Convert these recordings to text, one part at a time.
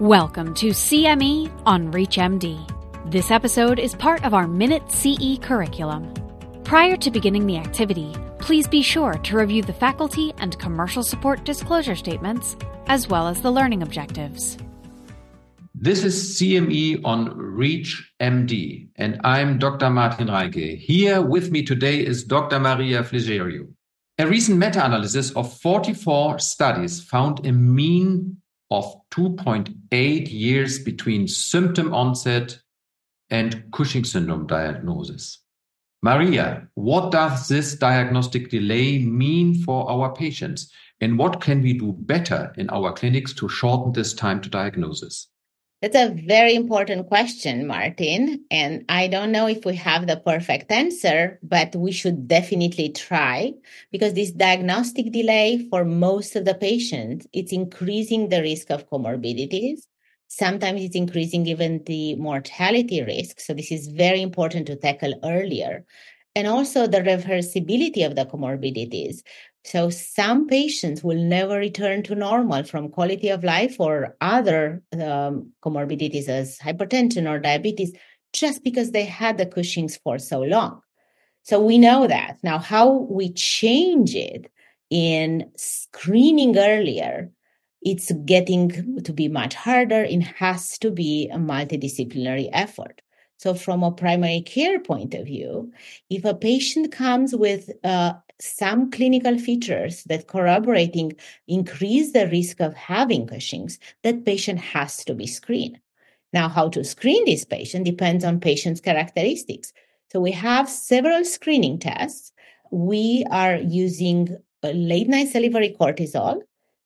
Welcome to CME on ReachMD. This episode is part of our Minute CE curriculum. Prior to beginning the activity, please be sure to review the faculty and commercial support disclosure statements, as well as the learning objectives. This is CME on ReachMD, and I'm Dr. Martin Reincke. Here with me today is Dr. Maria Fleseriu. A recent meta analysis of 44 studies found a mean of 2.8 years between symptom onset and Cushing syndrome diagnosis. Maria, what does this diagnostic delay mean for our patients? And what can we do better in our clinics to shorten this time to diagnosis? That's a very important question, Martin. And I don't know if we have the perfect answer, but we should definitely try because this diagnostic delay for most of the patients, it's increasing the risk of comorbidities. Sometimes it's increasing even the mortality risk. So this is very important to tackle earlier. And also the reversibility of the comorbidities. So some patients will never return to normal from quality of life or other um, comorbidities as hypertension or diabetes just because they had the Cushing's for so long. So we know that. Now, how we change it in screening earlier, it's getting to be much harder. It has to be a multidisciplinary effort. So, from a primary care point of view, if a patient comes with uh, some clinical features that corroborating increase the risk of having Cushing's, that patient has to be screened. Now, how to screen this patient depends on patient's characteristics. So, we have several screening tests. We are using late night salivary cortisol,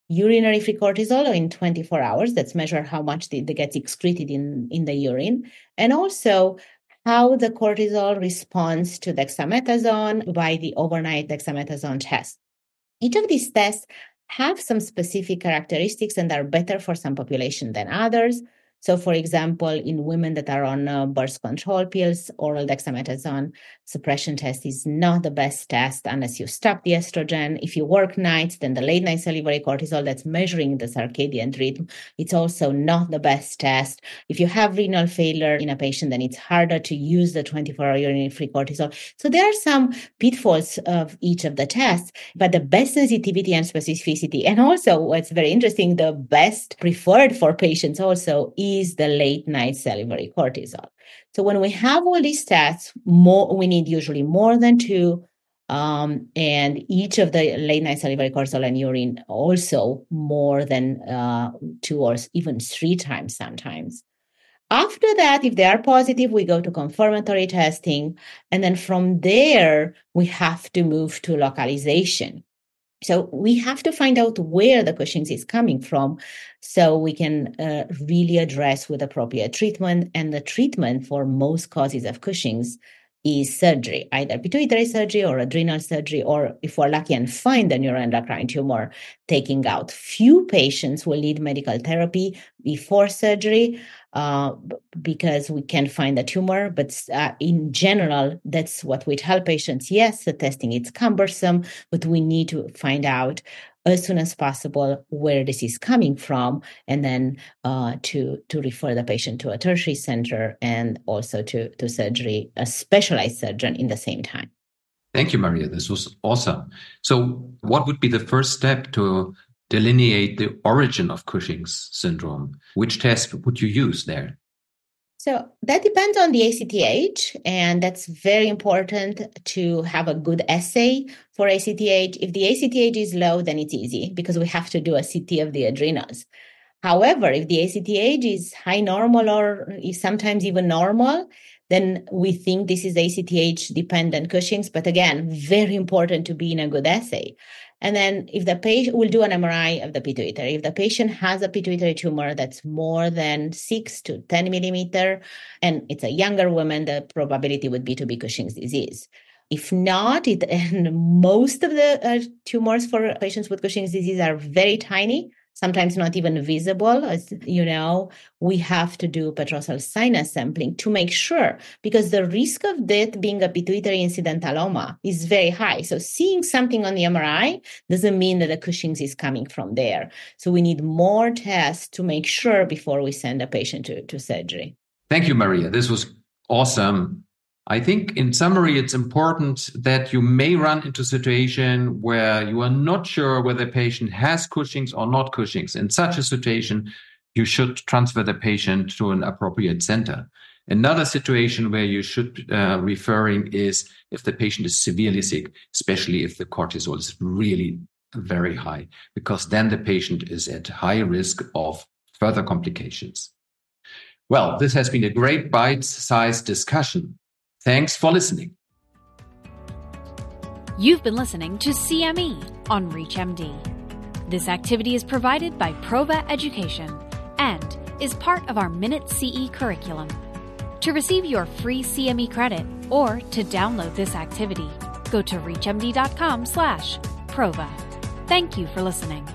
urinary free cortisol in 24 hours. That's measure how much they, they get excreted in, in the urine. And also how the cortisol responds to dexamethasone by the overnight dexamethasone test. Each of these tests have some specific characteristics and are better for some population than others. So, for example, in women that are on uh, birth control pills, oral dexamethasone suppression test is not the best test unless you stop the estrogen. If you work nights, then the late night salivary cortisol that's measuring the circadian rhythm, it's also not the best test. If you have renal failure in a patient, then it's harder to use the 24 hour urinary free cortisol. So, there are some pitfalls of each of the tests, but the best sensitivity and specificity, and also what's very interesting, the best preferred for patients also is is the late night salivary cortisol. So when we have all these stats, more we need usually more than two. Um, and each of the late night salivary cortisol and urine also more than uh, two or even three times sometimes. After that, if they are positive, we go to confirmatory testing. And then from there, we have to move to localization. So we have to find out where the Cushing's is coming from so we can uh, really address with appropriate treatment. And the treatment for most causes of Cushing's is surgery, either pituitary surgery or adrenal surgery, or if we're lucky and find a neuroendocrine tumor, taking out. Few patients will need medical therapy before surgery uh, because we can find a tumor. But uh, in general, that's what we tell patients. Yes, the testing is cumbersome, but we need to find out as soon as possible where this is coming from, and then uh, to to refer the patient to a tertiary center and also to to surgery, a specialized surgeon in the same time. Thank you, Maria. This was awesome. So, what would be the first step to delineate the origin of Cushing's syndrome? Which test would you use there? So that depends on the ACTH, and that's very important to have a good assay for ACTH. If the ACTH is low, then it's easy because we have to do a CT of the adrenals. However, if the ACTH is high normal or sometimes even normal, then we think this is ACTH dependent Cushing's. But again, very important to be in a good assay. And then if the patient will do an MRI of the pituitary, if the patient has a pituitary tumor that's more than six to 10 millimeter, and it's a younger woman, the probability would be to be Cushing's disease. If not, it, and most of the uh, tumors for patients with Cushing's disease are very tiny, sometimes not even visible. As you know, we have to do petrosal sinus sampling to make sure because the risk of death being a pituitary incidentaloma is very high. So seeing something on the MRI doesn't mean that the Cushing's is coming from there. So we need more tests to make sure before we send a patient to, to surgery. Thank you, Maria. This was awesome. I think in summary, it's important that you may run into a situation where you are not sure whether the patient has Cushing's or not Cushing's. In such a situation, you should transfer the patient to an appropriate center. Another situation where you should uh, referring is if the patient is severely sick, especially if the cortisol is really very high, because then the patient is at high risk of further complications. Well, this has been a great bite-sized discussion. Thanks for listening. You've been listening to CME on ReachMD. This activity is provided by Prova Education and is part of our Minute CE curriculum. To receive your free CME credit or to download this activity, go to reachmd.com/prova. Thank you for listening.